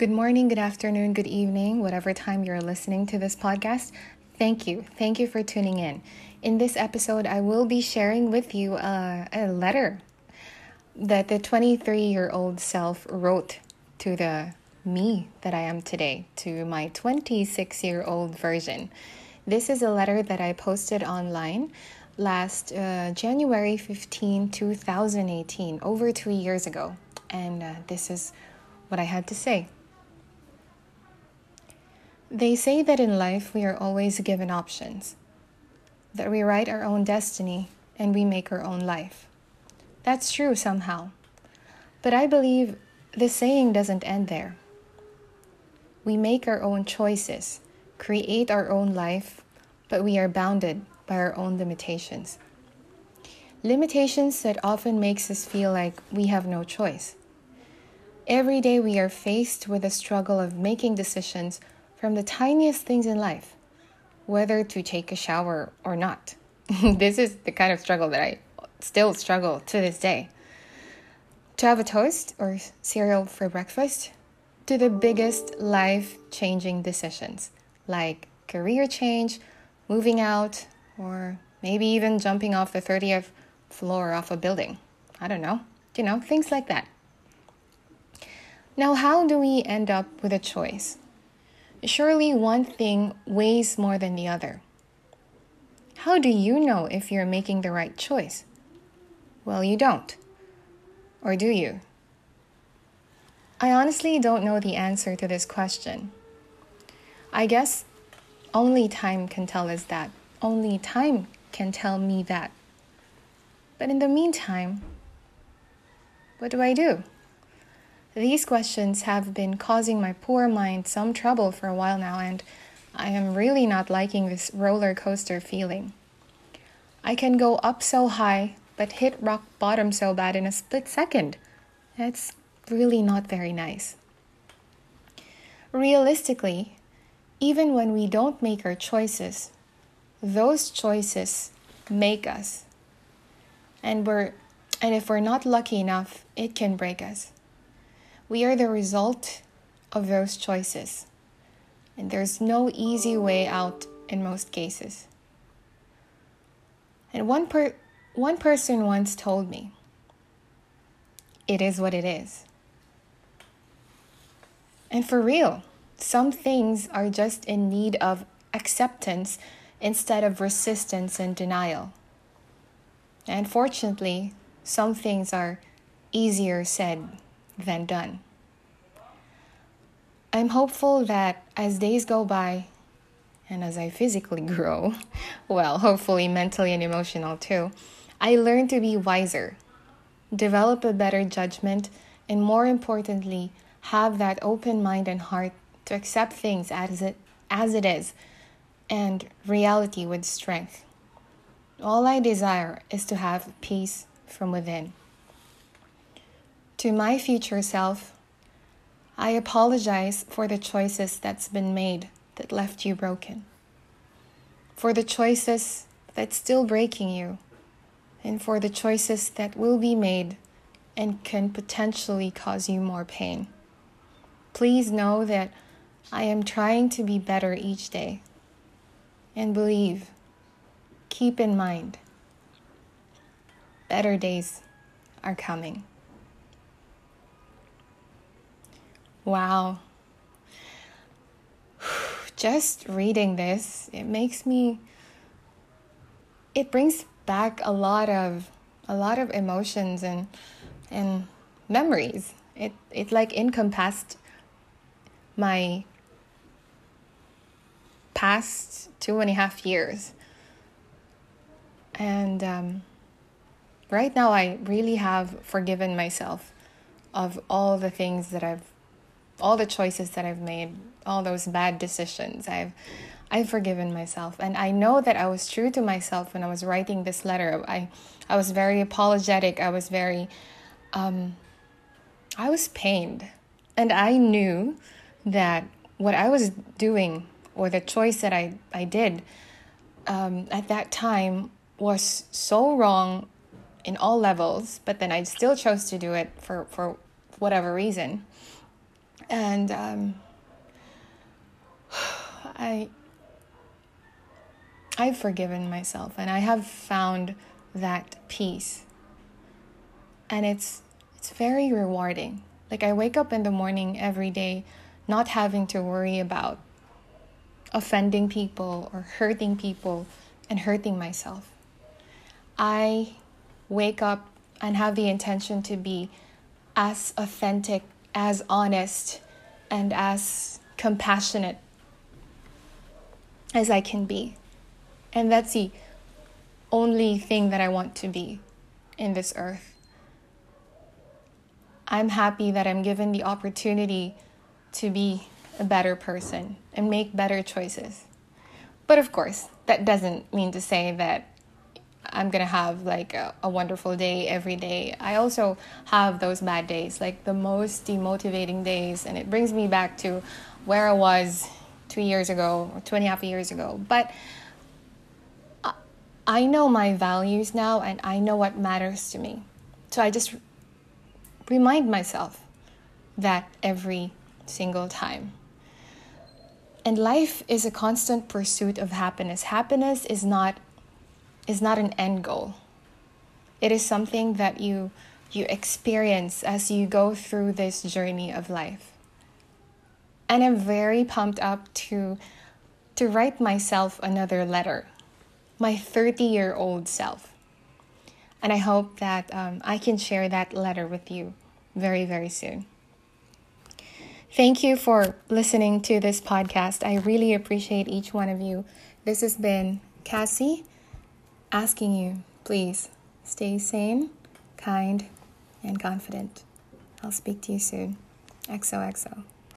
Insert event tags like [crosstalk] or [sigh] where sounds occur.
Good morning, good afternoon, good evening, whatever time you're listening to this podcast. Thank you. Thank you for tuning in. In this episode, I will be sharing with you a, a letter that the 23 year old self wrote to the me that I am today, to my 26 year old version. This is a letter that I posted online last uh, January 15, 2018, over two years ago. And uh, this is what I had to say. They say that in life we are always given options, that we write our own destiny and we make our own life. That's true somehow. But I believe the saying doesn't end there. We make our own choices, create our own life, but we are bounded by our own limitations. Limitations that often makes us feel like we have no choice. Every day we are faced with the struggle of making decisions from the tiniest things in life, whether to take a shower or not. [laughs] this is the kind of struggle that I still struggle to this day. To have a toast or cereal for breakfast, to the biggest life changing decisions like career change, moving out, or maybe even jumping off the 30th floor of a building. I don't know. You know, things like that. Now, how do we end up with a choice? Surely one thing weighs more than the other. How do you know if you're making the right choice? Well, you don't. Or do you? I honestly don't know the answer to this question. I guess only time can tell us that. Only time can tell me that. But in the meantime, what do I do? These questions have been causing my poor mind some trouble for a while now, and I am really not liking this roller coaster feeling. I can go up so high, but hit rock bottom so bad in a split second. That's really not very nice. Realistically, even when we don't make our choices, those choices make us. And we're and if we're not lucky enough, it can break us. We are the result of those choices. And there's no easy way out in most cases. And one, per- one person once told me, it is what it is. And for real, some things are just in need of acceptance instead of resistance and denial. And fortunately, some things are easier said than done. I'm hopeful that as days go by and as I physically [laughs] grow, well, hopefully mentally and emotional too, I learn to be wiser, develop a better judgment, and more importantly, have that open mind and heart to accept things as it as it is and reality with strength. All I desire is to have peace from within. To my future self, I apologize for the choices that's been made that left you broken, for the choices that's still breaking you, and for the choices that will be made and can potentially cause you more pain. Please know that I am trying to be better each day. And believe, keep in mind, better days are coming. Wow. Just reading this, it makes me it brings back a lot of a lot of emotions and and memories. It it like encompassed my past two and a half years. And um, right now, I really have forgiven myself of all the things that I've all the choices that I've made, all those bad decisions. I've I've forgiven myself and I know that I was true to myself when I was writing this letter. I I was very apologetic. I was very um I was pained and I knew that what I was doing or the choice that I, I did um, at that time was so wrong in all levels, but then I still chose to do it for, for whatever reason. And um, [sighs] I I've forgiven myself and I have found that peace. And it's it's very rewarding. Like I wake up in the morning every day not having to worry about offending people or hurting people and hurting myself. I wake up and have the intention to be as authentic, as honest, and as compassionate as I can be. And that's the only thing that I want to be in this earth. I'm happy that I'm given the opportunity to be a better person and make better choices. But of course, that doesn't mean to say that I'm gonna have like a, a, wonderful day every day. I also have those bad days, like the most demotivating days, and it brings me back to where I was two years ago or two and a half years ago. But I know my values now and I know what matters to me. So I just remind myself that every single time. And life is a constant pursuit of happiness. Happiness is not is not an end goal. It is something that you you experience as you go through this journey of life. And I'm very pumped up to to write myself another letter my 30 year old self. And I hope that um, I can share that letter with you very, very soon. Thank you for listening to this podcast. I really appreciate each one of you. This has been Cassie asking you, please stay sane, kind, and confident. I'll speak to you soon. XOXO.